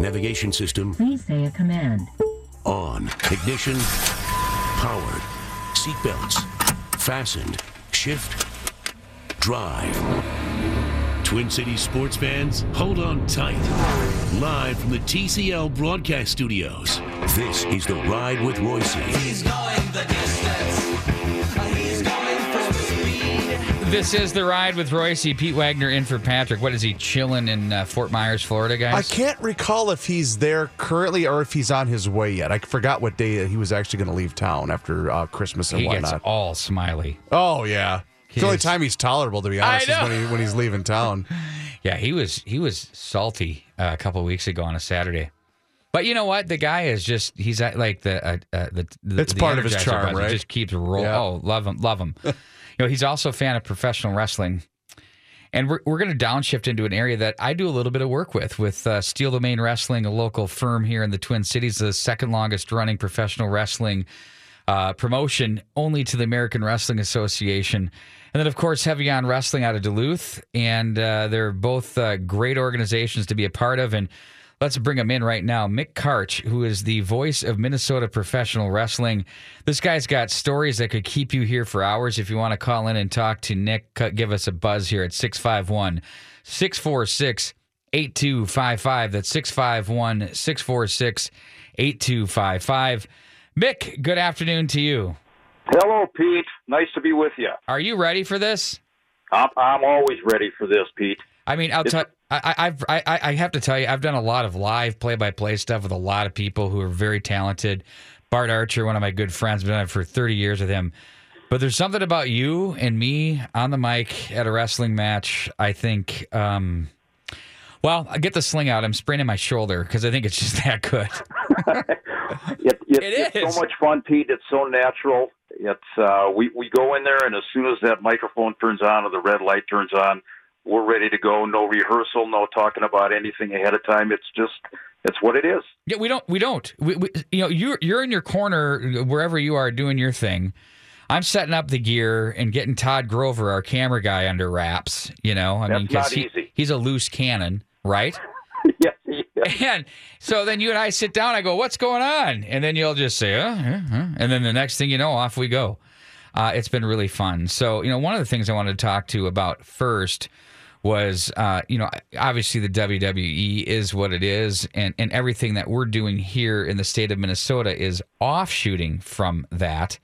Navigation system Please say a command. on. Ignition powered. Seatbelts fastened. Shift drive. Twin Cities sports fans, hold on tight. Live from the TCL broadcast studios, this is The Ride with Royce. This is the ride with Royce. Pete Wagner in for Patrick. What is he chilling in uh, Fort Myers, Florida, guys? I can't recall if he's there currently or if he's on his way yet. I forgot what day he was actually going to leave town after uh, Christmas and He gets whatnot. all smiley. oh yeah, it's He the only time he's tolerable to be honest is when, he, when he's leaving town. Yeah, he was he was salty uh, a couple weeks ago on a Saturday. But you know what? The guy is just he's like the uh, uh, the, the It's the part of his charm, button right? Just keeps rolling. Yeah. Oh, love him, love him. know, he's also a fan of professional wrestling. And we're, we're going to downshift into an area that I do a little bit of work with, with uh, Steel Domain Wrestling, a local firm here in the Twin Cities, the second longest running professional wrestling uh, promotion only to the American Wrestling Association. And then, of course, Heavy On Wrestling out of Duluth. And uh, they're both uh, great organizations to be a part of. And let's bring him in right now. Mick Karch, who is the voice of Minnesota Professional Wrestling. This guy's got stories that could keep you here for hours. If you want to call in and talk to Nick, give us a buzz here at 651 646 8255. That's 651 646 8255. Mick, good afternoon to you. Hello, Pete. Nice to be with you. Are you ready for this? I'm, I'm always ready for this, Pete. I mean, I'll tell. I, I- I've I, I have to tell you, I've done a lot of live play-by-play stuff with a lot of people who are very talented. Bart Archer, one of my good friends, been on it for 30 years with him. But there's something about you and me on the mic at a wrestling match. I think. Um, well, I get the sling out. I'm spraining my shoulder because I think it's just that good. It, it, It it's so much fun, Pete. It's so natural. It's uh, we we go in there, and as soon as that microphone turns on or the red light turns on, we're ready to go. No rehearsal, no talking about anything ahead of time. It's just it's what it is. Yeah, we don't. We don't. We, we, you know, you're you're in your corner wherever you are doing your thing. I'm setting up the gear and getting Todd Grover, our camera guy, under wraps. You know, I That's mean, 'cause not he- he's a loose cannon, right? yes, yes. And so then you and I sit down. I go, "What's going on?" And then you'll just say, "Uh, uh, uh," and then the next thing you know, off we go. Uh, it's been really fun. So you know, one of the things I wanted to talk to you about first was, uh, you know, obviously the WWE is what it is, and and everything that we're doing here in the state of Minnesota is offshooting from that.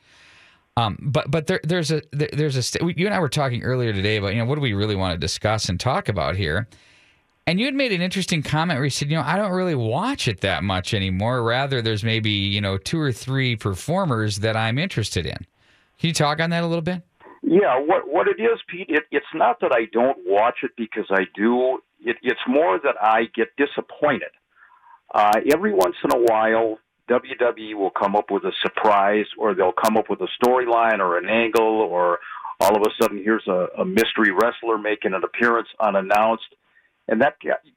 Um, but but there, there's a there, there's a you and I were talking earlier today about you know what do we really want to discuss and talk about here, and you had made an interesting comment where you said you know I don't really watch it that much anymore. Rather, there's maybe you know two or three performers that I'm interested in. Can you talk on that a little bit? Yeah, what what it is, Pete? It, it's not that I don't watch it because I do. It, it's more that I get disappointed. Uh, every once in a while, WWE will come up with a surprise, or they'll come up with a storyline or an angle, or all of a sudden here's a, a mystery wrestler making an appearance unannounced, and that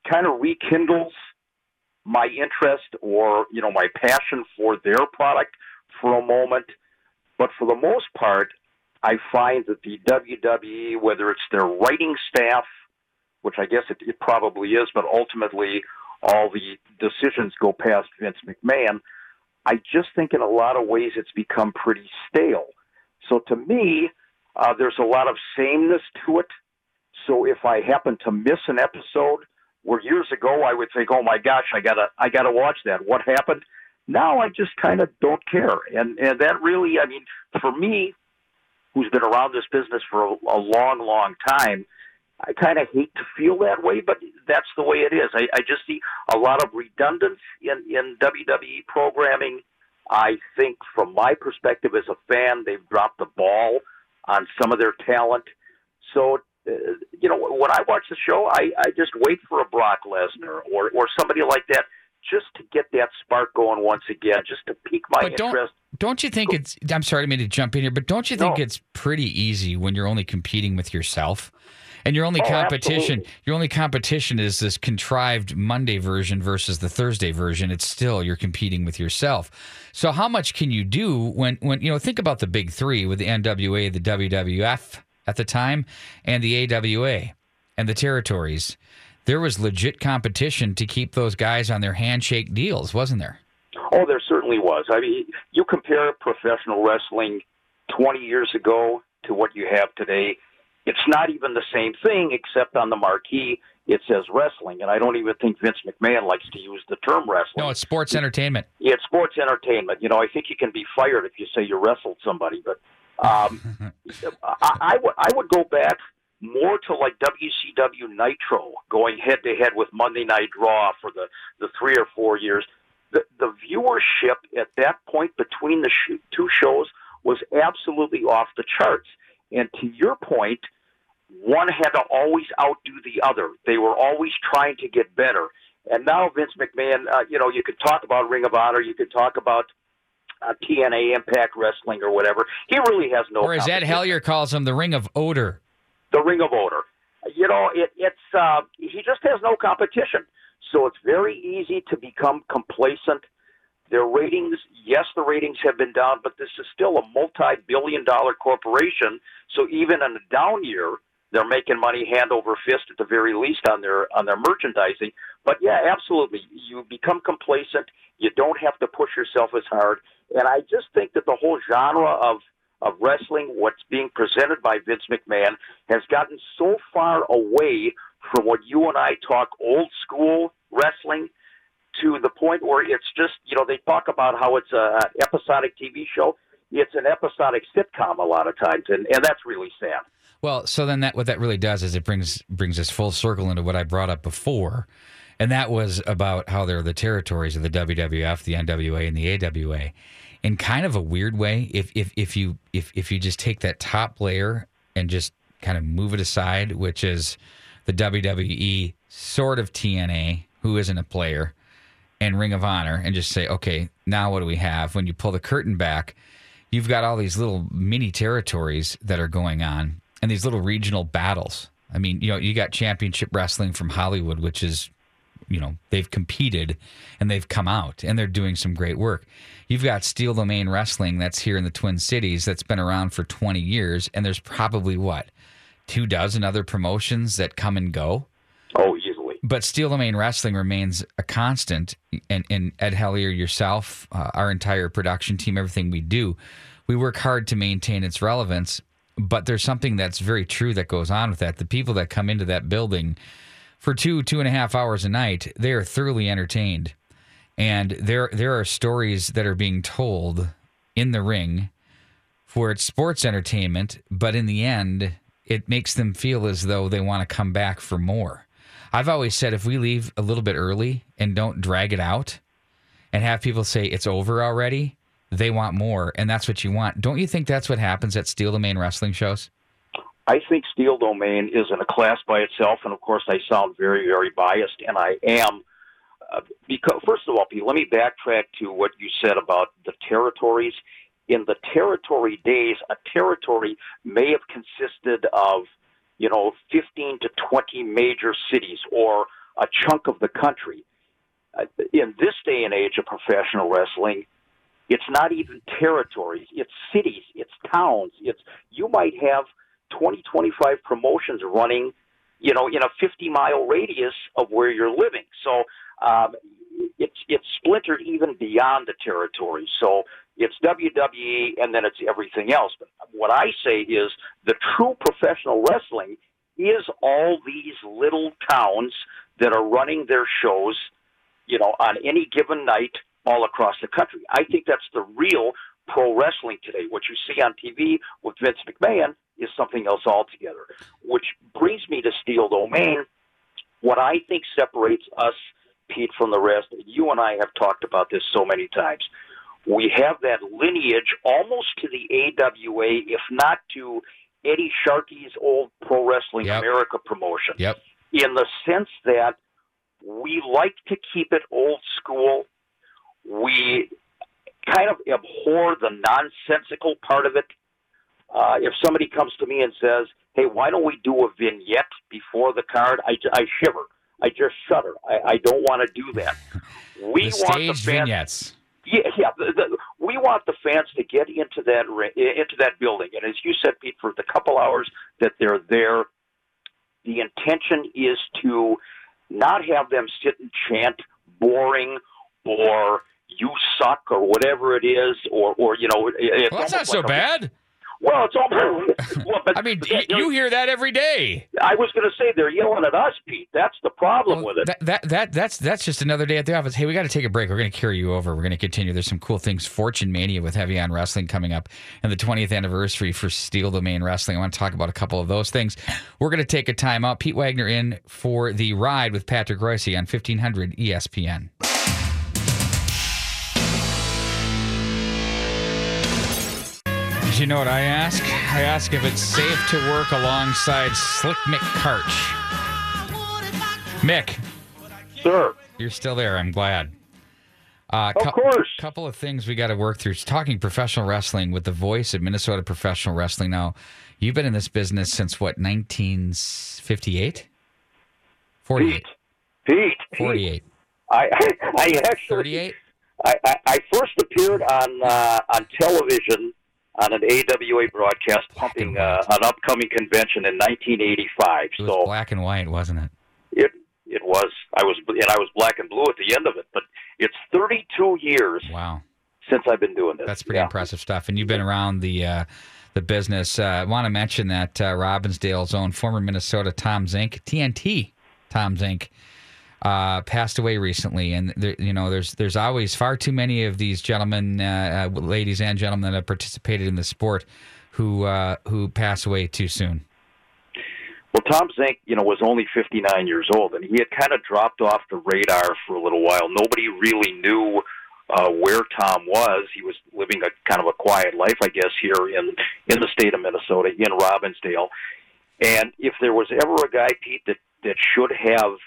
kind of rekindles my interest or you know my passion for their product for a moment. But for the most part, I find that the WWE, whether it's their writing staff, which I guess it, it probably is, but ultimately all the decisions go past Vince McMahon, I just think in a lot of ways it's become pretty stale. So to me, uh, there's a lot of sameness to it. So if I happen to miss an episode, where years ago I would think, "Oh my gosh, I gotta I gotta watch that." What happened? Now I just kind of don't care, and and that really, I mean, for me, who's been around this business for a, a long, long time, I kind of hate to feel that way, but that's the way it is. I, I just see a lot of redundance in in WWE programming. I think, from my perspective as a fan, they've dropped the ball on some of their talent. So, uh, you know, when I watch the show, I, I just wait for a Brock Lesnar or or somebody like that just to get that spark going once again, just to pique my But don't interest. don't you think it's? I'm sorry, I mean to jump in here, but don't you think No. it's pretty easy when you're only competing with yourself, and your only Oh, competition, absolutely. your only competition is this contrived Monday version versus the Thursday version. It's still you're competing with yourself. So how much can you do when when you know? Think about the big three with the NWA, the WWF at the time, and the AWA and the territories. There was legit competition to keep those guys on their handshake deals, wasn't there? Oh, there certainly was. I mean, you compare professional wrestling 20 years ago to what you have today, it's not even the same thing, except on the marquee it says wrestling. And I don't even think Vince McMahon likes to use the term wrestling. No, it's sports entertainment. Yeah, it's sports entertainment. You know, I think you can be fired if you say you wrestled somebody. But um, I, I would I would go back more to like WCW Nitro, going head to head with Monday Night Raw for the the three or four years. The the viewership at that point between the sh- two shows was absolutely off the charts. And to your point, one had to always outdo the other. They were always trying to get better. And now Vince McMahon, uh, you know, you could talk about Ring of Honor, you could talk about uh, TNA Impact Wrestling or whatever. He really has no. Or as Ed. Hellier calls them, the Ring of Odor. The Ring of Odor. You know, it, it's uh, he just has no competition, so it's very easy to become complacent. Their ratings, yes, the ratings have been down, but this is still a multi-billion-dollar corporation. So even in a down year, they're making money hand over fist at the very least on their on their merchandising. But yeah, absolutely, you become complacent. You don't have to push yourself as hard, and I just think that the whole genre of of wrestling, what's being presented by Vince McMahon, has gotten so far away from what you and I talk old school wrestling to the point where it's just, you know, they talk about how it's a episodic TV show. It's an episodic sitcom a lot of times, and, and that's really sad. Well, so then that what that really does is it brings brings us full circle into what I brought up before, and that was about how there are the territories of the WWF, the NWA, and the AWA. In kind of a weird way, if if if you if if you just take that top layer and just kind of move it aside, which is the WWE, sort of TNA, who isn't a player, and Ring of Honor, and just say, okay, now what do we have? When you pull the curtain back, you've got all these little mini territories that are going on and these little regional battles. I mean, you know, you got championship wrestling from Hollywood, which is, you know, they've competed and they've come out and they're doing some great work. You've got Steel Domain Wrestling that's here in the Twin Cities that's been around for 20 years, and there's probably what, two dozen other promotions that come and go Oh, easily. but Steel Domain Wrestling remains a constant. And, and Ed Hellier, yourself, uh, our entire production team, everything we do, we work hard to maintain its relevance. But there's something that's very true that goes on with that. The people that come into that building for two, two and a half hours a night, they are thoroughly entertained. And there, there are stories that are being told in the ring for its sports entertainment, but in the end, it makes them feel as though they want to come back for more. I've always said if we leave a little bit early and don't drag it out and have people say it's over already, they want more, and that's what you want. Don't you think that's what happens at Steel Main wrestling shows? I think Steel Domain is in a class by itself, and of course, I sound very, very biased, and I am. Uh, because first of all, Pete, let me backtrack to what you said about the territories. In the territory days, a territory may have consisted of, you know, 15 to 20 major cities or a chunk of the country. Uh, in this day and age of professional wrestling, it's not even territories. It's cities. It's towns. It's you might have 20, 25 promotions running, you know, in a 50 mile radius of where you're living. So um, it's it's splintered even beyond the territory. So it's WWE and then it's everything else. But what I say is the true professional wrestling is all these little towns that are running their shows, you know, on any given night all across the country. I think that's the real pro wrestling today. What you see on TV with Vince McMahon is something else altogether. Which brings me to Steel Domain. What I think separates us, Pete, from the rest, you and I have talked about this so many times. We have that lineage almost to the AWA, if not to Eddie Sharkey's old Pro Wrestling Yep. America promotion Yep. in the sense that we like to keep it old school. We kind of abhor the nonsensical part of it. Uh, if somebody comes to me and says, "Hey, why don't we do a vignette before the card?" I, I shiver. I just shudder. I, I don't want to do that. We the want the fans vignettes. yeah, yeah. The, the, we want the fans to get into that into that building, and as you said, Pete, for the couple hours that they're there, the intention is to not have them sit and chant boring or "you suck" or whatever it is, or or you know, it's Well, that's not so like a- bad. well, it's all. well, but, I mean, you you hear that every day. I was going to say they're yelling at us, Pete. That's the problem with it. That, that that that's that's just another day at the office. Hey, we got to take a break. We're going to carry you over. We're going to continue. There's some cool things. Fortune Mania with Heavy on Wrestling coming up, and the 20th anniversary for Steel Domain Wrestling. I want to talk about a couple of those things. We're going to take a time out. Pete Wagner in for the ride with Patrick Royce on 1500 ESPN. Did you know what I ask? I ask if it's safe to work alongside Slick Mick Karch. Mick, Sir, you're still there. I'm glad. Uh, of course. couple of things we got to work through. Talking professional wrestling with the voice of Minnesota professional wrestling. Now, you've been in this business since what, 1958? 48. Pete. Pete. Pete. 48. I, I actually 38? I, I, I first appeared on uh, on television on an AWA broadcast pumping uh, an upcoming convention in 1985. It was So black and white, wasn't it? it it was I was and I was black and blue at the end of it. But it's 32 years Wow. since I've been doing this. That's pretty Yeah. impressive stuff. And you've been around the uh, the business. Uh, I want to mention that uh, Robbinsdale's own former Minnesota Tom Zenk, TNT Tom Zenk, uh, passed away recently. And there, you know, there's there's always far too many of these gentlemen, uh, uh, ladies and gentlemen that have participated in the sport who uh, who pass away too soon. Well, Tom Zenk, you know, was only 59 years old, and he had kind of dropped off the radar for a little while. Nobody really knew uh, where Tom was. He was living a kind of a quiet life, I guess, here in in the state of Minnesota, in Robbinsdale. And if there was ever a guy, Pete, that that should have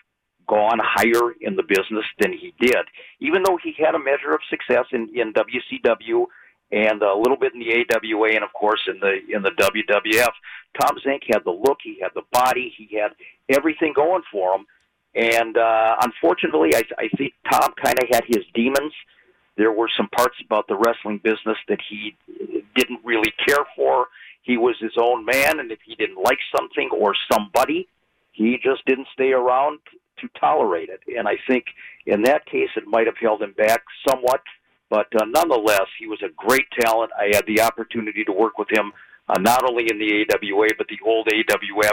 gone higher in the business than he did, even though he had a measure of success in in WCW and a little bit in the AWA, and of course in the in the WWF. Tom Zenk had the look, he had the body, he had everything going for him. And uh, unfortunately, I, I think Tom kind of had his demons. There were some parts about the wrestling business that he didn't really care for. He was his own man, and if he didn't like something or somebody, he just didn't stay around to tolerate it. And I think in that case, it might have held him back somewhat. But uh, nonetheless, he was a great talent. I had the opportunity to work with him uh, not only in the AWA, but the old AWF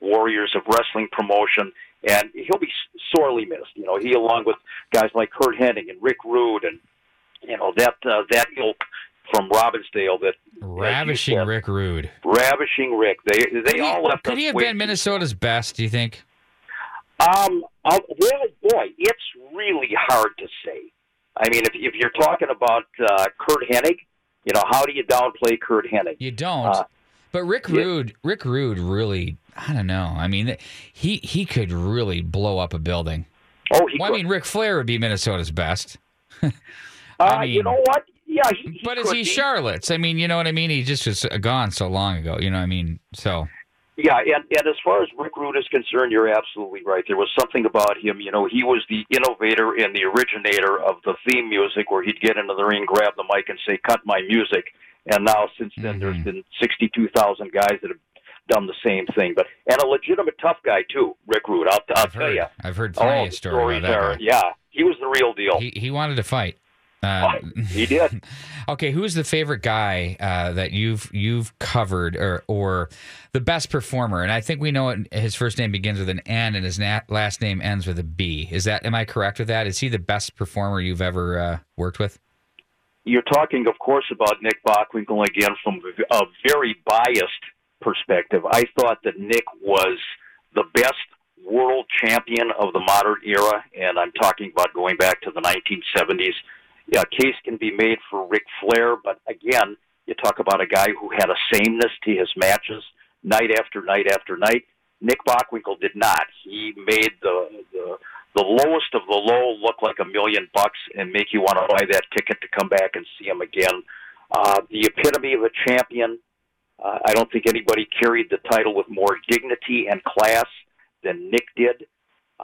Warriors of Wrestling promotion. And he'll be sorely missed. You know, he along with guys like Curt Hennig and Rick Rude and, you know, that, uh, that ilk from Robbinsdale that Ravishing said, Rick Rude. ravishing Rick. They they Could he- all left Could he have way been Minnesota's best? Do you think? Um, uh, well, boy, it's really hard to say. I mean, if if you're talking about uh, Curt Hennig, you know, how do you downplay Curt Hennig? You don't. Uh, but Rick yeah. Rude, Rick Rude, really, I don't know. I mean, he he could really blow up a building. Oh, he Well, I mean, Ric Flair would be Minnesota's best, uh, I you know what? Yeah, he, he but is he be. Charlotte's? I mean, you know what I mean. He just was gone so long ago. You know what I mean? So Yeah, and, and as far as Rick Rude is concerned, you're absolutely right. There was something about him. You know, he was the innovator and the originator of the theme music, where he'd get into the ring, grab the mic, and say, "Cut my music." And now, since then, there's Mhm. been 62,000 guys that have done the same thing. But and a legitimate tough guy too, Rick Rude. I'll, I'll I've tell heard, you. I've heard plenty Oh, of stories stories about that are. Yeah, he was the real deal. He he wanted to fight. Uh, He did. okay, who's the favorite guy uh, that you've you've covered, or or the best performer? And I think we know it, his first name begins with an N and his na- last name ends with a B. Is that am I correct with that? Is he the best performer you've ever uh, worked with? You're talking, of course, about Nick Bockwinkel again from a very biased perspective. I thought that Nick was the best world champion of the modern era, and I'm talking about going back to the 1970s. Yeah, a case can be made for Ric Flair, but again, you talk about a guy who had a sameness to his matches night after night after night. Nick Bockwinkel did not. He made the, the the lowest of the low look like a million bucks and make you want to buy that ticket to come back and see him again. Uh, the epitome of a champion. Uh, I don't think anybody carried the title with more dignity and class than Nick did.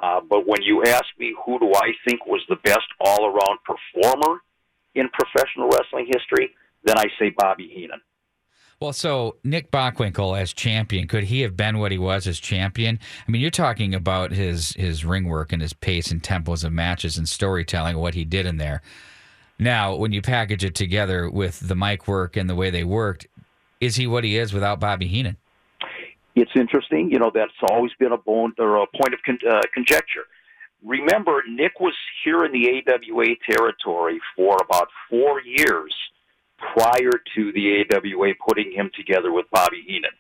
Uh, but when you ask me who do I think was the best all around performer in professional wrestling history, then I say Bobby Heenan. Well, so Nick Bockwinkel as champion, could he have been what he was as champion? I mean, you're talking about his his ring work and his pace and tempos of matches and storytelling, what he did in there. Now, when you package it together with the mic work and the way they worked, is he what he is without Bobby Heenan? It's interesting, you know, that's always been a bone or a point of con- uh, conjecture. Remember, Nick was here in the AWA territory for about four years prior to the AWA putting him together with Bobby Heenan.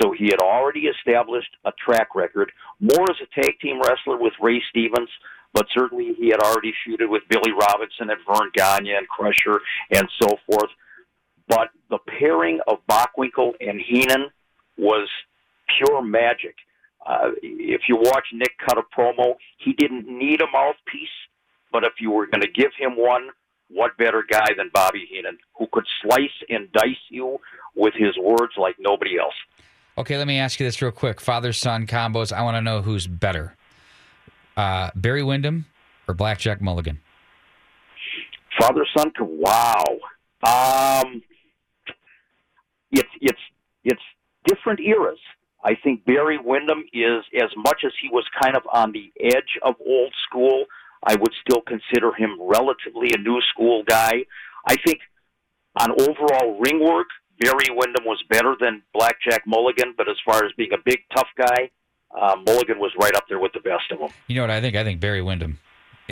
So he had already established a track record, more as a tag team wrestler with Ray Stevens, but certainly he had already feuded with Billy Robinson and Verne Gagne and Crusher and so forth. But the pairing of Bockwinkel and Heenan was pure magic. Uh, if you watch Nick cut a promo, he didn't need a mouthpiece, but if you were going to give him one, what better guy than Bobby Heenan, who could slice and dice you with his words like nobody else? Okay, let me ask you this real quick. Father son combos, I want to know who's better. Uh, Barry Windham or Blackjack Mulligan? Father son, to wow. Um, it's it's it's different eras. I think Barry Windham is as much as he was kind of on the edge of old school. I would still consider him relatively a new school guy. I think on overall ring work, Barry Windham was better than Blackjack Mulligan, but as far as being a big tough guy, uh, Mulligan was right up there with the best of them. You know what I think? I think Barry Windham.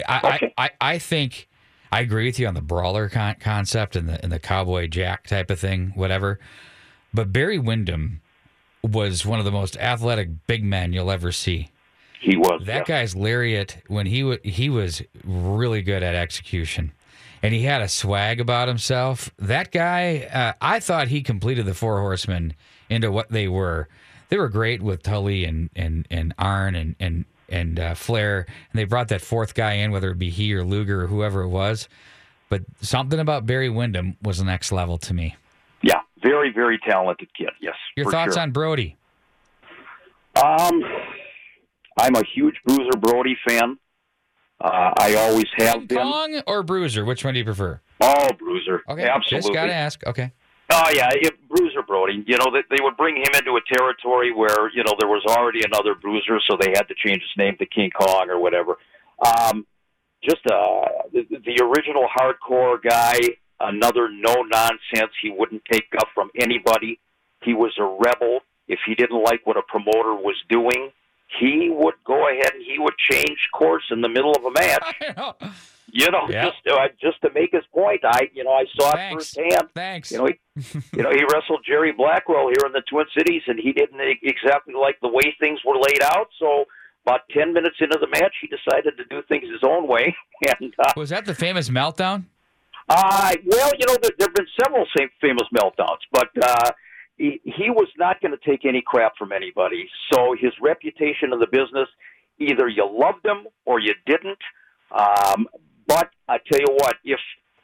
I Okay. I, I, I think I agree with you on the brawler con- concept and the and the cowboy jack type of thing, whatever. But Barry Windham was one of the most athletic big men you'll ever see. He was That yeah. guy's lariat when he wa he was really good at execution, and he had a swag about himself. That guy, uh, I thought he completed the Four Horsemen into what they were. They were great with Tully and and and Arn and and and uh, Flair, and they brought that fourth guy in, whether it be he or Luger or whoever it was. But something about Barry Windham was the next level to me. Very very talented kid. Yes. Your thoughts sure. on Brody? Um, I'm a huge Bruiser Brody fan. Uh, I always have King been. Kong or Bruiser? Which one do you prefer? Oh, Bruiser. Okay, Absolutely. just gotta ask. Okay. Oh yeah, if Bruiser Brody. You know that they would bring him into a territory where you know there was already another Bruiser, so they had to change his name to King Kong or whatever. Um, just uh, the, the original hardcore guy, another no nonsense. He wouldn't take guff from anybody. He was a rebel. If he didn't like what a promoter was doing, he would go ahead and he would change course in the middle of a match. You know, Yeah. just uh, just to make his point. I you know I saw Thanks. it firsthand. Thanks. You know, he, you know, he wrestled Jerry Blackwell here in the Twin Cities, and he didn't exactly like the way things were laid out. So, about ten minutes into the match, he decided to do things his own way. And uh, Was that the famous meltdown? Uh, well, you know, there, there have been several famous meltdowns, but uh, he, he was not going to take any crap from anybody. So his reputation in the business, either you loved him or you didn't. Um, but I tell you what, if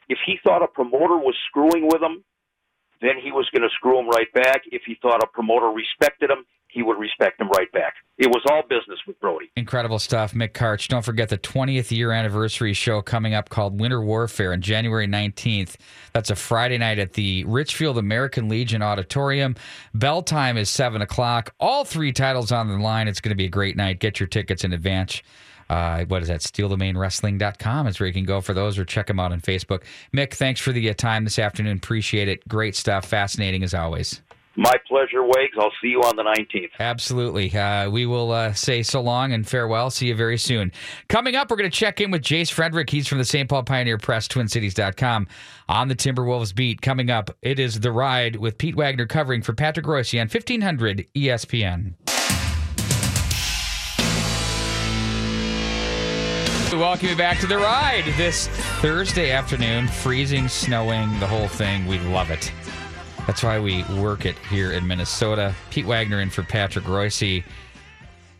if he thought a promoter was screwing with him, then he was going to screw him right back. If he thought a promoter respected him, he would respect him right back. It was all business with Brody. Incredible stuff, Mick Karch. Don't forget the 20th year anniversary show coming up called Winter Warfare on January 19th. That's a Friday night at the Richfield American Legion Auditorium. Bell time is 7 o'clock. All three titles on the line. It's going to be a great night. Get your tickets in advance Uh, what is that? SteelDomainWrestling.com is where you can go for those or check them out on Facebook. Mick, thanks for the uh, time this afternoon. Appreciate it. Great stuff. Fascinating as always. My pleasure, Wags. I'll see you on the 19th. Absolutely. Uh, we will uh, say so long and farewell. See you very soon. Coming up, we're going to check in with Jace Frederick. He's from the St. Paul Pioneer Press, TwinCities.com on the Timberwolves beat. Coming up, it is The Ride with Pete Wagner covering for Patrick Royce on 1500 ESPN. Welcome you back to The Ride this Thursday afternoon. Freezing, snowing, the whole thing. We love it. That's why we work it here in Minnesota. Pete Wagner in for Patrick Royce.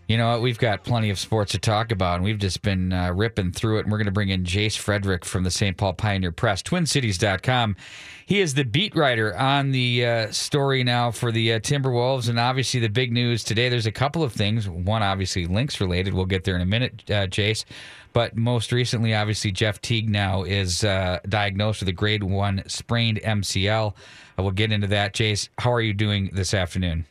You know what? We've got plenty of sports to talk about, and we've just been uh, ripping through it. And we're going to bring in Jace Frederick from the St. Paul Pioneer Press, TwinCities.com. He is the beat writer on the uh, story now for the uh, Timberwolves. And obviously, the big news today there's a couple of things. One, obviously, Lynx related. We'll get there in a minute, uh, Jace. But most recently, obviously, Jeff Teague now is uh, diagnosed with a grade one sprained MCL. Uh, we'll get into that. Jace, how are you doing this afternoon?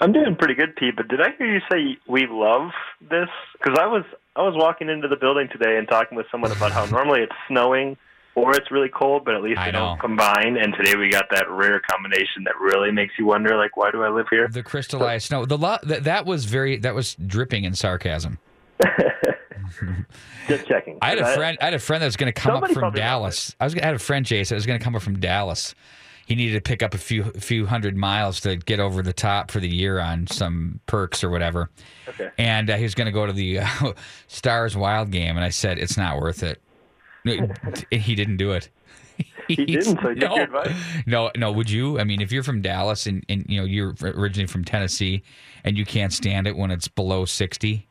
I'm doing pretty good, Pete. But did I hear you say we love this? Because I was I was walking into the building today and talking with someone about how normally it's snowing or it's really cold, but at least they don't combine. And today we got that rare combination that really makes you wonder, like, why do I live here? The crystallized snow. The lo- that, that was very that was dripping in sarcasm. Just checking. I had a friend. I had a friend that was going to come up from Dallas. I was. I had a friend, Jace, that was going to come up from Dallas. He needed to pick up a few a few hundred miles to get over the top for the year on some perks or whatever. Okay. And uh, he was going to go to the uh, Stars Wild game, and I said it's not worth it. he didn't do it. He didn't, so no, no, no. Would you? I mean, if you're from Dallas and, and you know you're originally from Tennessee, and you can't stand it when it's below sixty,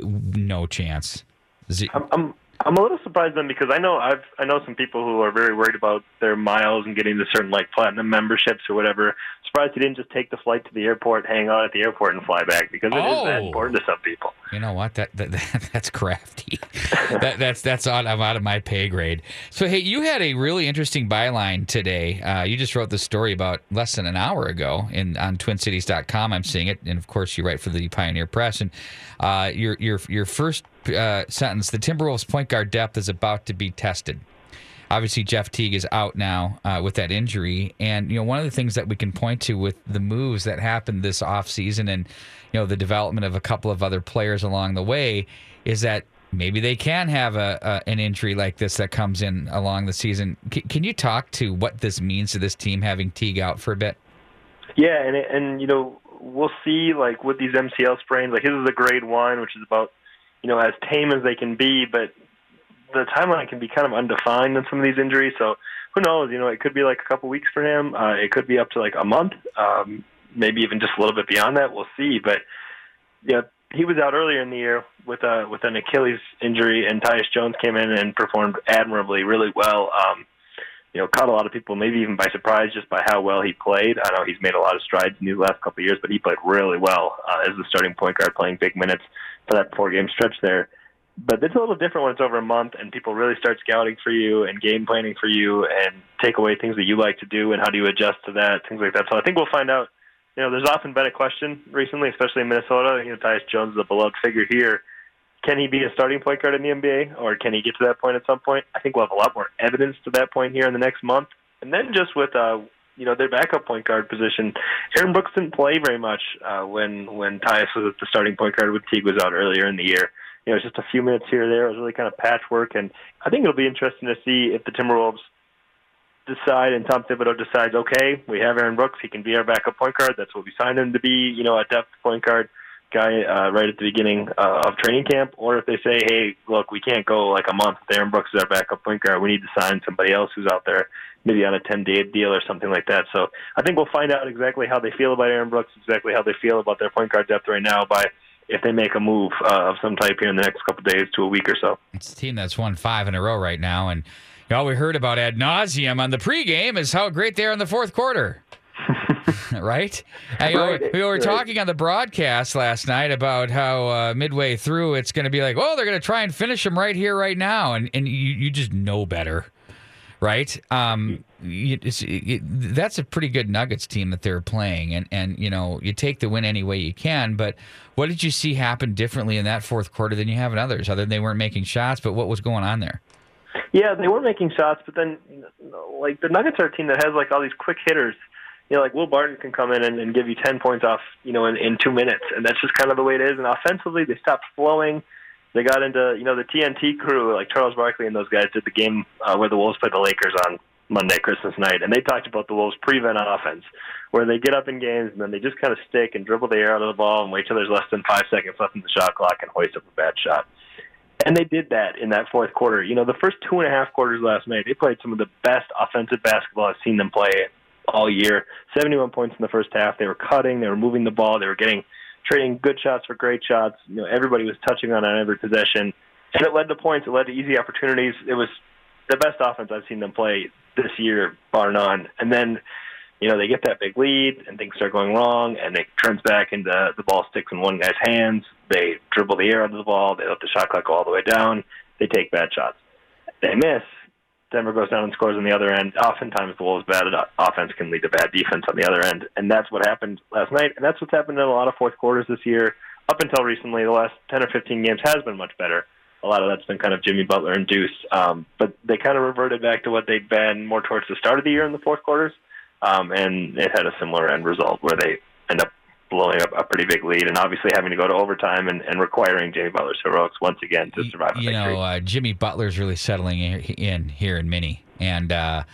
no chance. Z- I'm, I'm I'm a little surprised then because I know I've I know some people who are very worried about their miles and getting to certain like platinum memberships or whatever. Surprised he didn't just take the flight to the airport, hang out at the airport, and fly back because it is that Oh. important to some people. You know what? That, that, that that's crafty. that, that's that's. I'm out of my pay grade. So hey, you had a really interesting byline today. Uh, you just wrote the story about less than an hour ago in on TwinCities.com. I'm seeing it, and of course you write for the Pioneer Press. And uh, your your your first uh, sentence: the Timberwolves point guard depth is about to be tested. Obviously, Jeff Teague is out now uh, with that injury, and you know one of the things that we can point to with the moves that happened this offseason and you know the development of a couple of other players along the way is that maybe they can have a, a an injury like this that comes in along the season. C- can you talk to what this means to this team having Teague out for a bit? Yeah, and and you know we'll see like with these MCL sprains, like his is a grade one, which is about you know as tame as they can be, but the timeline can be kind of undefined on some of these injuries. So who knows? You know, it could be like a couple weeks for him. Uh, it could be up to like a month, um, maybe even just a little bit beyond that. We'll see. But yeah, he was out earlier in the year with a with an Achilles injury, and Tyus Jones came in and performed admirably, really well. Um, you know, caught a lot of people maybe even by surprise just by how well he played. I know he's made a lot of strides in these last couple of years, but he played really well uh, as the starting point guard, playing big minutes for that four game stretch there. But it's a little different when it's over a month and people really start scouting for you and game planning for you and take away things that you like to do and how do you adjust to that, things like that. So I think we'll find out. You know, there's often been a question recently, especially in Minnesota. You know, Tyus Jones is a beloved figure here. Can he be a starting point guard in the NBA, or can he get to that point at some point? I think we'll have a lot more evidence to that point here in the next month. And then just with uh, you know their backup point guard position, Aaron Brooks didn't play very much uh, when when Tyus was the starting point guard with Teague was out earlier in the year. You know, just a few minutes here or there. It was really kind of patchwork, and I think it'll be interesting to see if the Timberwolves decide and Tom Thibodeau decides, okay, we have Aaron Brooks, he can be our backup point guard. That's what we signed him to be. You know, a depth point guard guy uh, right at the beginning uh, of training camp, or if they say, hey, look, we can't go like a month Aaron Brooks is our backup point guard. We need to sign somebody else who's out there, maybe on a 10 day deal or something like that. So I think we'll find out exactly how they feel about Aaron Brooks, exactly how they feel about their point guard depth right now by if they make a move uh, of some type here in the next couple days to a week or so. It's a team that's won five in a row right now, and all we heard about ad nauseum on the pregame is how great they are in the fourth quarter. right? Right, we were right. talking on the broadcast last night about how uh, midway through it's going to be like, oh, they're going to try and finish them right here, right now, and and you you just know better, right? Um, you, it's, it, that's a pretty good Nuggets team that they're playing, and and you know you take the win any way you can. But what did you see happen differently in that fourth quarter than you have in others? Other than they weren't making shots, but what was going on there? Yeah, they were making shots, but then like the Nuggets are a team that has like all these quick hitters. You know, like Will Barton can come in and, and give you ten points off, you know, in, in two minutes, and that's just kind of the way it is. And offensively, they stopped flowing. They got into, you know, the TNT crew, like Charles Barkley and those guys did the game uh, where the Wolves played the Lakers on Monday, Christmas night, and they talked about the Wolves' prevent offense, where they get up in games and then they just kind of stick and dribble the air out of the ball and wait till there's less than five seconds left in the shot clock and hoist up a bad shot. And they did that in that fourth quarter. You know, the first two and a half quarters last night, they played some of the best offensive basketball I've seen them play all year. 71 points in the first half. They were cutting, they were moving the ball, they were getting trading good shots for great shots. You know, everybody was touching on on every possession, and it led to points. It led to easy opportunities. It was the best offense I've seen them play this year, bar none. And then, you know, they get that big lead, and things start going wrong, and it turns back into the ball sticks in one guy's hands. They dribble the air out of the ball. They let the shot clock go all the way down. They take bad shots. They miss. Denver goes down and scores on the other end. Oftentimes, the Wolves' bad offense can lead to bad defense on the other end, and that's what happened last night. And that's what's happened in a lot of fourth quarters this year. Up until recently, the last ten or fifteen games has been much better. A lot of that's been kind of Jimmy Butler induced, um, but they kind of reverted back to what they'd been more towards the start of the year in the fourth quarters, um, and it had a similar end result where they end up blowing up a pretty big lead, and obviously having to go to overtime and, and requiring Jimmy Butler's heroics once again to survive. You know, uh, Jimmy Butler's really settling in, here in Mini, and uh,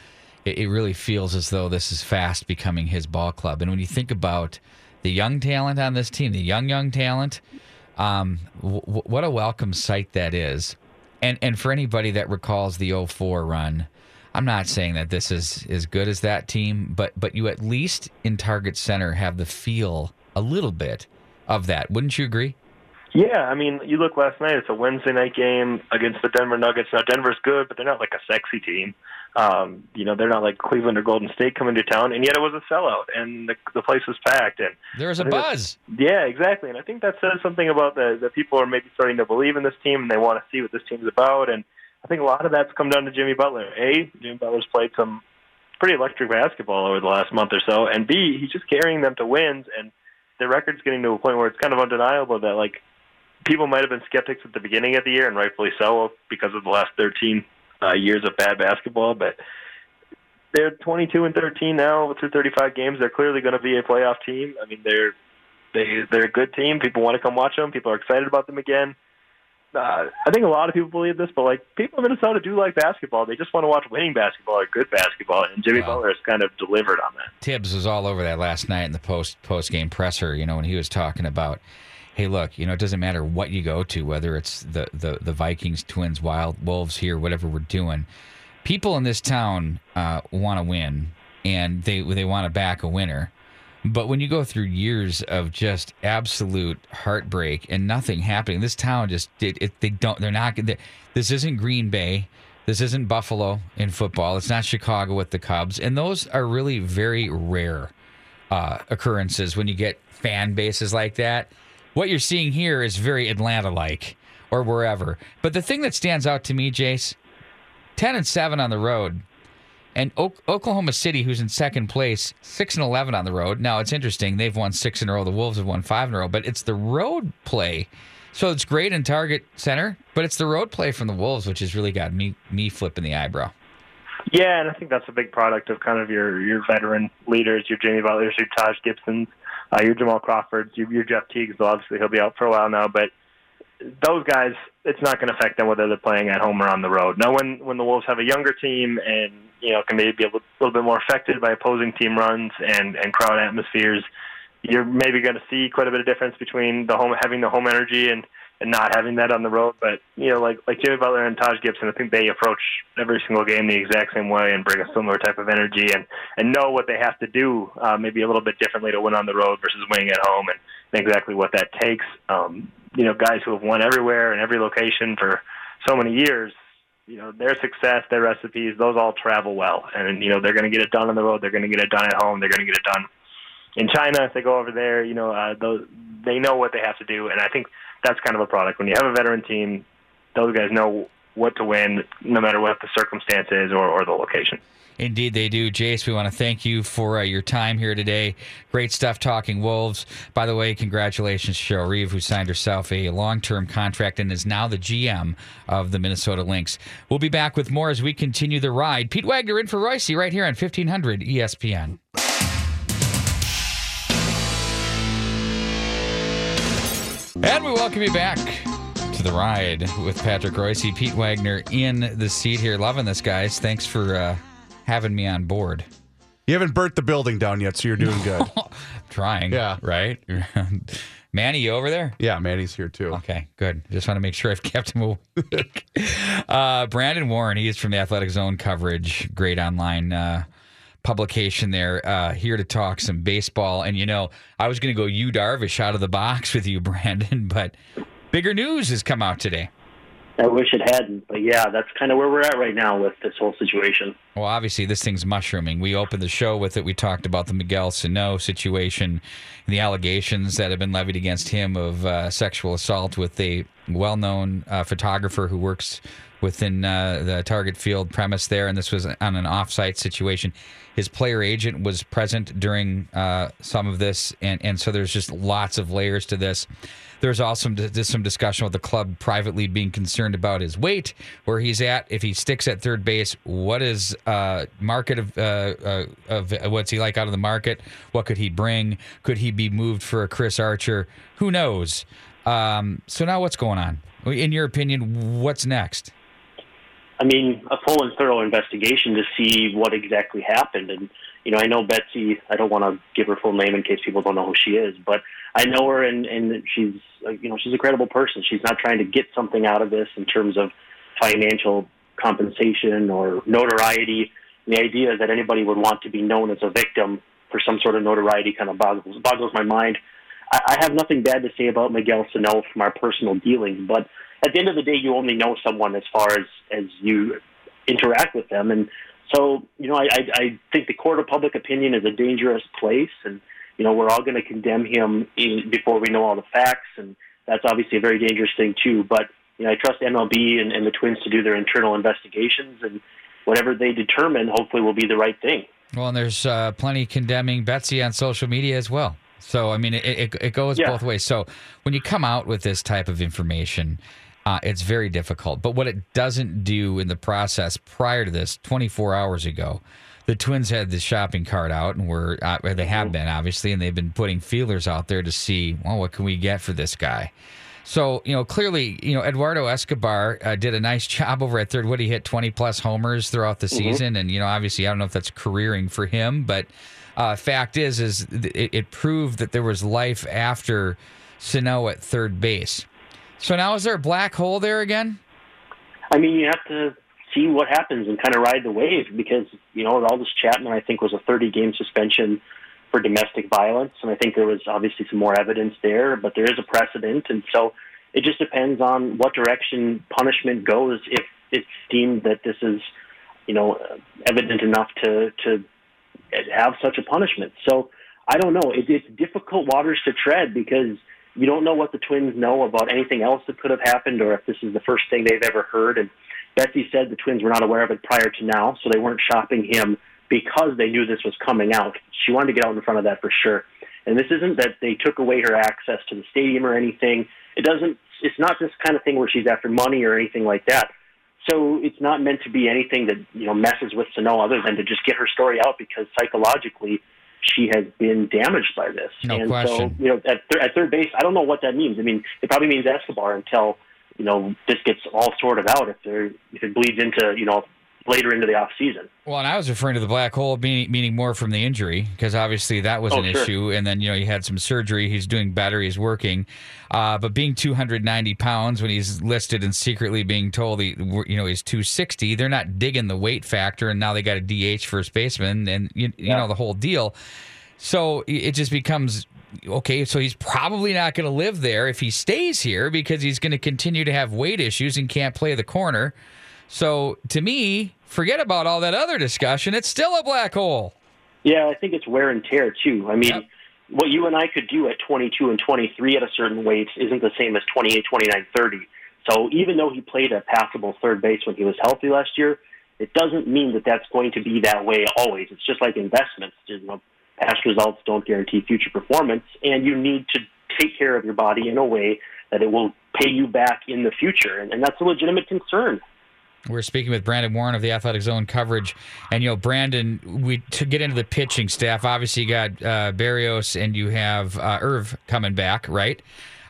it, it really feels as though this is fast becoming his ball club. And when you think about the young talent on this team, the young young talent, um, w- what a welcome sight that is. And and for anybody that recalls the 04 run, I'm not saying that this is as good as that team, but but you at least in Target Center have the feel a little bit of that. Wouldn't you agree? Yeah, I mean, you look last night. It's a Wednesday night game against the Denver Nuggets. Now, Denver's good, but they're not like a sexy team. Um, you know, they're not like Cleveland or Golden State coming to town, and yet it was a sellout, and the, the place was packed. And There was a buzz. Yeah, exactly. And I think that says something about the the people are maybe starting to believe in this team, and they want to see what this team's about. And I think a lot of that's come down to Jimmy Butler. A, Jimmy Butler's played some pretty electric basketball over the last month or so, and B, he's just carrying them to wins, and their record's getting to a point where it's kind of undeniable that like people might have been skeptics at the beginning of the year, and rightfully so, because of the last 13 uh, years of bad basketball. But they're 22 and 13 now through 35 games. They're clearly going to be a playoff team. I mean, they're they they're a good team. People want to come watch them. People are excited about them again. Uh, I think a lot of people believe this, but like people in Minnesota do like basketball. They just want to watch winning basketball or good basketball, and Jimmy Wow. Butler has kind of delivered on that. Tibbs was all over that last night in the post post game presser. You know, when he was talking about, hey, look, you know, it doesn't matter what you go to, whether it's the the, the Vikings, Twins, Wild Wolves here, whatever we're doing. People in this town uh, want to win, and they they want to back a winner. But when you go through years of just absolute heartbreak and nothing happening, this town just it, it, they don't they're not they, this isn't Green Bay. This isn't Buffalo in football. It's not Chicago with the Cubs. And those are really very rare uh, occurrences when you get fan bases like that. What you're seeing here is very Atlanta like or wherever. But the thing that stands out to me, Jace, 10 and 7 on the road. And o- Oklahoma City, who's in second place, 6 and 11 on the road. Now, it's interesting. They've won six in a row. The Wolves have won five in a row, but it's the road play. So it's great in Target Center, but it's the road play from the Wolves, which has really got me me flipping the eyebrow. Yeah, and I think that's a big product of kind of your your veteran leaders, your Jamie Butlers, your Taj Gibsons, uh, your Jamal Crawfords, your, your Jeff Teagues. Though obviously he'll be out for a while now, but those guys, it's not going to affect them whether they're playing at home or on the road. Now, when when the Wolves have a younger team and you know can maybe be a little, bit more affected by opposing team runs and and crowd atmospheres, you're maybe going to see quite a bit of difference between the home having the home energy and and not having that on the road. But you know, like like Jimmy Butler and Taj Gibson, I think they approach every single game the exact same way and bring a similar type of energy and and know what they have to do, uh, maybe a little bit differently to win on the road versus winning at home, and, and exactly what that takes. Um, you know, guys who have won everywhere and every location for so many years. You know their success, their recipes; those all travel well, and you know they're going to get it done on the road. They're going to get it done at home. They're going to get it done in China if they go over there. You know, uh, those they know what they have to do, and I think that's kind of a product. When you have a veteran team, those guys know what to win, no matter what the circumstance is or, or the location. Indeed, they do. Jace, we want to thank you for uh, your time here today. Great stuff talking Wolves. By the way, congratulations, Cheryl Reeve, who signed herself a long term contract and is now the GM of the Minnesota Lynx. We'll be back with more as we continue the ride. Pete Wagner in for Royce right here on 1500 ESPN. And we welcome you back to the ride with Patrick Royce, Pete Wagner in the seat here. Loving this, guys. Thanks for uh, having me on board. You haven't burnt the building down yet, so you're doing good. Trying. Yeah. Right? Manny, you over there? yeah, Manny's here too. Okay, good. Just want to make sure I've kept him awake. uh, Brandon Warne, he is from the Athletic Zone coverage, great online uh, publication there. Uh, here to talk some baseball. And, you know, I was going to go Yu Darvish out of the box with you, Brandon, but bigger news has come out today. I wish it hadn't, but yeah, that's kind of where we're at right now with this whole situation. Well, obviously, this thing's mushrooming. We opened the show with it. We talked about the Miguel Sano situation and the allegations that have been levied against him of uh, sexual assault with a well known uh, photographer who works within uh, the target field premise there. And this was on an offsite situation. His player agent was present during uh, some of this. And, and so there's just lots of layers to this. There's also some, some discussion with the club privately being concerned about his weight, where he's at. If he sticks at third base, what is uh, market of, uh, uh, of what's he like out of the market? What could he bring? Could he be moved for a Chris Archer? Who knows? Um, so now what's going on? In your opinion, what's next? I mean, a full and thorough investigation to see what exactly happened. And, you know, I know Betsy, I don't want to give her full name in case people don't know who she is, but I know her and, and she's, you know, she's a credible person. She's not trying to get something out of this in terms of financial compensation or notoriety. The idea that anybody would want to be known as a victim for some sort of notoriety kind of boggles, boggles my mind. I, I have nothing bad to say about Miguel Sano from our personal dealings, but at the end of the day, you only know someone as far as as you interact with them, and so you know, I I, I think the court of public opinion is a dangerous place, and you know, we're all going to condemn him in, before we know all the facts, and that's obviously a very dangerous thing too. But you know, I trust MLB and, and the Twins to do their internal investigations, and whatever they determine, hopefully, will be the right thing. Well, and there's uh, plenty condemning Betsy on social media as well. So, I mean, it, it, it goes Yeah. both ways. So, when you come out with this type of information, uh, it's very difficult. But what it doesn't do in the process prior to this, 24 hours ago, the Twins had the shopping cart out, and were uh, they have been obviously, and they've been putting feelers out there to see, well, what can we get for this guy? So, you know, clearly, you know, Eduardo Escobar uh, did a nice job over at third. What he hit 20 plus homers throughout the season. And, you know, obviously, I don't know if that's careering for him, but uh, fact is, is it proved that there was life after Sano at third base. So now is there a black hole there again? I mean, you have to see what happens and kind of ride the wave because, you know, all this Chapman, I think, was a 30 game suspension for domestic violence. And I think there was obviously some more evidence there, but there is a precedent. And so it just depends on what direction punishment goes if it's deemed that this is, you know, evident enough to, to have such a punishment. So I don't know. It, it's difficult waters to tread because you don't know what the Twins know about anything else that could have happened or if this is the first thing they've ever heard. And Betsy said the Twins were not aware of it prior to now, so they weren't shopping him because they knew this was coming out. She wanted to get out in front of that for sure. And this isn't that they took away her access to the stadium or anything. It doesn't. It's not this kind of thing where she's after money or anything like that. So it's not meant to be anything that you know messes with Sano other than to just get her story out because psychologically she has been damaged by this. No and question. so you know at, th- at third base, I don't know what that means. I mean, it probably means Escobar until you know this gets all sorted out. If there if it bleeds into you know later into the off season. Well, and I was referring to the black hole meaning, meaning more from the injury because obviously that was Oh, an sure. issue. And then, you know, he had some surgery. He's doing better. He's working. Uh, but being 290 pounds when he's listed and secretly being told, he, you know, he's 260, they're not digging the weight factor. And now they got a DH first baseman and, you, you know, the whole deal. So it just becomes okay. So he's probably not going to live there if he stays here because he's going to continue to have weight issues and can't play the corner. So to me, forget about all that other discussion. It's still a black hole. Yeah, I think it's wear and tear too. I mean, Yep. what you and I could do at 22 and 23 at a certain weight isn't the same as 28, 29, 30. So even though he played a passable third base when he was healthy last year, it doesn't mean that that's going to be that way always. It's just like investments. You know, past results don't guarantee future performance, and you need to take care of your body in a way that it will pay you back in the future, and, and that's a legitimate concern. We're speaking with Brandon Warne of the Athletic Zone coverage, and you know, Brandon, we to get into the pitching staff. Obviously, you got uh, Berrios and you have uh, Irv coming back, right?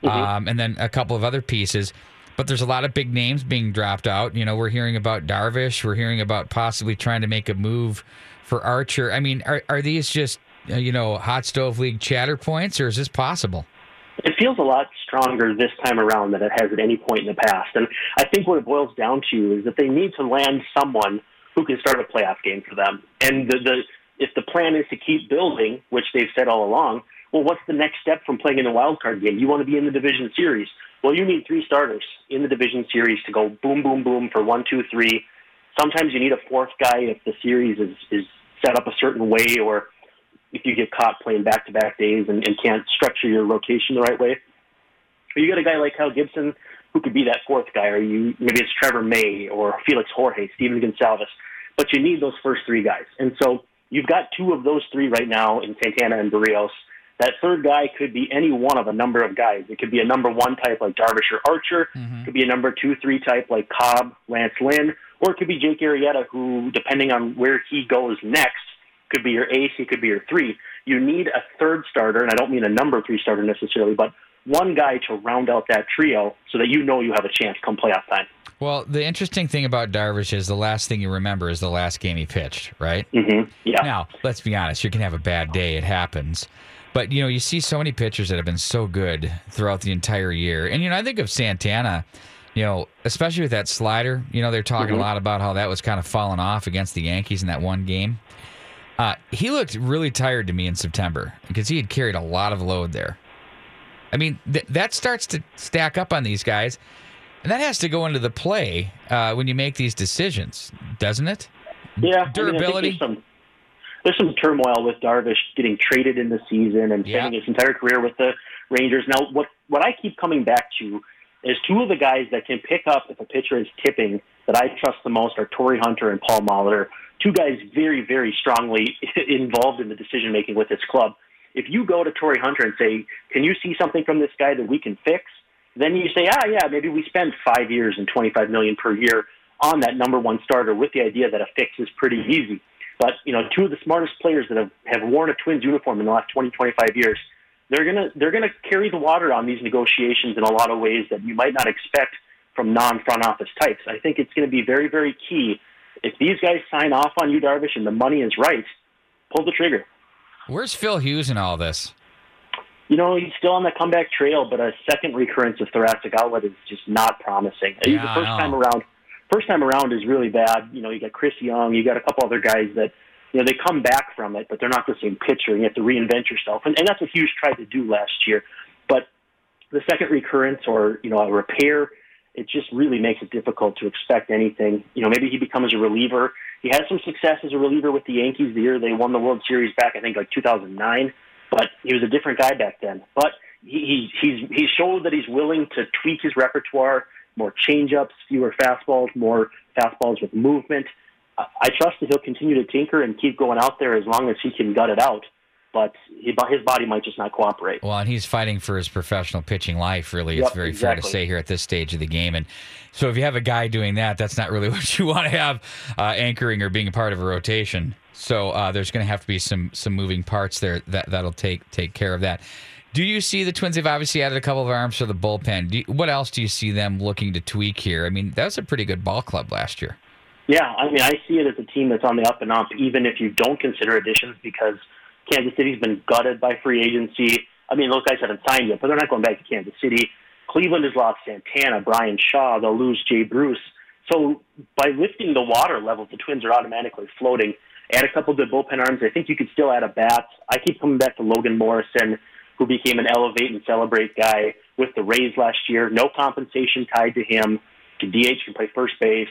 Um, and then a couple of other pieces. But there's a lot of big names being dropped out. You know, we're hearing about Darvish. We're hearing about possibly trying to make a move for Archer. I mean, are are these just uh, you know hot stove league chatter points, or is this possible? It feels a lot stronger this time around than it has at any point in the past. And I think what it boils down to is that they need to land someone who can start a playoff game for them. And the, the if the plan is to keep building, which they've said all along, well, what's the next step from playing in a wild card game? You want to be in the division series. Well, you need three starters in the division series to go boom, boom, boom for one, two, three. Sometimes you need a fourth guy if the series is, is set up a certain way or if you get caught playing back to back days and, and can't structure your rotation the right way. Or you got a guy like Kyle Gibson who could be that fourth guy, or you maybe it's Trevor May or Felix Jorge, Stephen Gonsalves. But you need those first three guys. And so you've got two of those three right now in Santana and Berrios. That third guy could be any one of a number of guys. It could be a number one type like Darvish or Archer. It could be a number two, three type like Cobb, Lance Lynn, or it could be Jake Arrieta, who, depending on where he goes next, could be your ace, he could be your three. You need a third starter, and I don't mean a number three starter necessarily, but one guy to round out that trio so that you know you have a chance come playoff time. Well, the interesting thing about Darvish is the last thing you remember is the last game he pitched, right? Mm-hmm. Yeah. Now, let's be honest, you can have a bad day, it happens. But, you know, you see so many pitchers that have been so good throughout the entire year. And, you know, I think of Santana, you know, especially with that slider, you know, they're talking Mhm. a lot about how that was kind of falling off against the Yankees in that one game. Uh, he looked really tired to me in September because he had carried a lot of load there. I mean, th- that starts to stack up on these guys, and that has to go into the play uh, when you make these decisions, doesn't it? Yeah, I mean, Durability. I think there's some there's some turmoil with Darvish getting traded in the season and spending his entire career with the Rangers. Now, what what I keep coming back to is two of the guys that can pick up if a pitcher is tipping that I trust the most are Torii Hunter and Paul Molitor. Two guys very very strongly involved in the decision making with this club. If you go to Torii Hunter and say, "Can you see something from this guy that we can fix?" Then you say, "Ah, yeah, maybe we spend five years and twenty five million per year on that number one starter with the idea that a fix is pretty easy." But you know, two of the smartest players that have, have worn a Twins uniform in the last 20, 25 years, they're gonna they're gonna carry the water on these negotiations in a lot of ways that you might not expect from non front office types. I think it's going to be very very key if these guys sign off on Yu Darvish, and the money is right, pull the trigger. Where's Phil Hughes in all this? You know, he's still on the comeback trail, but a second recurrence of thoracic outlet is just not promising. Yeah, the first time around, first time around is really bad. You know, you got Chris Young, you got a couple other guys that, you know, they come back from it, but they're not the same pitcher. and You have to reinvent yourself, and, and that's what Hughes tried to do last year. But the second recurrence or you know a repair, it just really makes it difficult to expect anything. You know, maybe he becomes a reliever. He had some success as a reliever with the Yankees the year they won the World Series back, I think, like 2009. But he was a different guy back then. But he, he he's he showed that he's willing to tweak his repertoire, more changeups, fewer fastballs, more fastballs with movement. I trust that he'll continue to tinker and keep going out there as long as he can gut it out. But he, his body might just not cooperate. Well, and he's fighting for his professional pitching life, really. It's Yep, very fair to exactly. say here at this stage of the game. And so if you have a guy doing that, that's not really what you want to have uh, anchoring or being a part of a rotation. So uh, there's going to have to be some some moving parts there that, that'll take take care of that. Do you see the Twins? They've obviously added a couple of arms for the bullpen. Do you, what else do you see them looking to tweak here? I mean, that was a pretty good ball club last year. Yeah, I mean, I see it as a team that's on the up and up, even if you don't consider additions, because Kansas City's been gutted by free agency. I mean, those guys haven't signed yet, but they're not going back to Kansas City. Cleveland has lost Santana, Bryan Shaw. They'll lose Jay Bruce. So by lifting the water levels, the Twins are automatically floating. Add a couple good bullpen arms. I think you could still add a bat. I keep coming back to Logan Morrison, who became an elevate and celebrate guy with the Rays last year. No compensation tied to him. Can DH, can play first base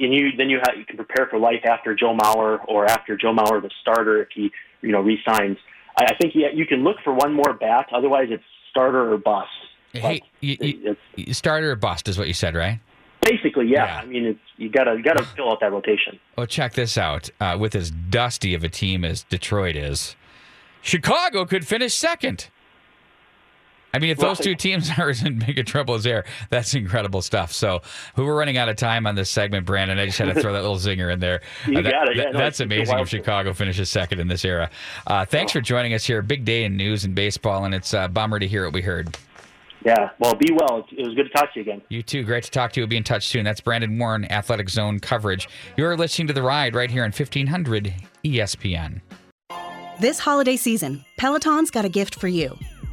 and you then you have you can prepare for life after Joe Mauer or after Joe Mauer the starter if he you know resigns. I, I think yeah, you can look for one more bat. Otherwise, it's starter or bust. Hey, You, you, starter or bust is what you said, right? Basically, yeah. Yeah. I mean, it's you gotta you gotta fill out that rotation. Well, check this out. Uh, with as dusty of a team as Detroit is, Chicago could finish second. I mean, if those two teams are as in big trouble as there, that's incredible stuff. So, we were running out of time on this segment, Brandon. I just had to throw that little zinger in there. You Uh, that- got it. Yeah, that- no, that's it's- it's a amazing if Chicago finishes second in this era. Uh, thanks for joining us here. Big day in news and baseball, and it's a bummer to hear what we heard. Yeah. Well, be well. It was good to talk to you again. You too. Great to talk to you. We'll be in touch soon. That's Brandon Warne, Athletic Zone coverage. You're listening to The Ride right here on 1500 ESPN. This holiday season, Peloton's got a gift for you.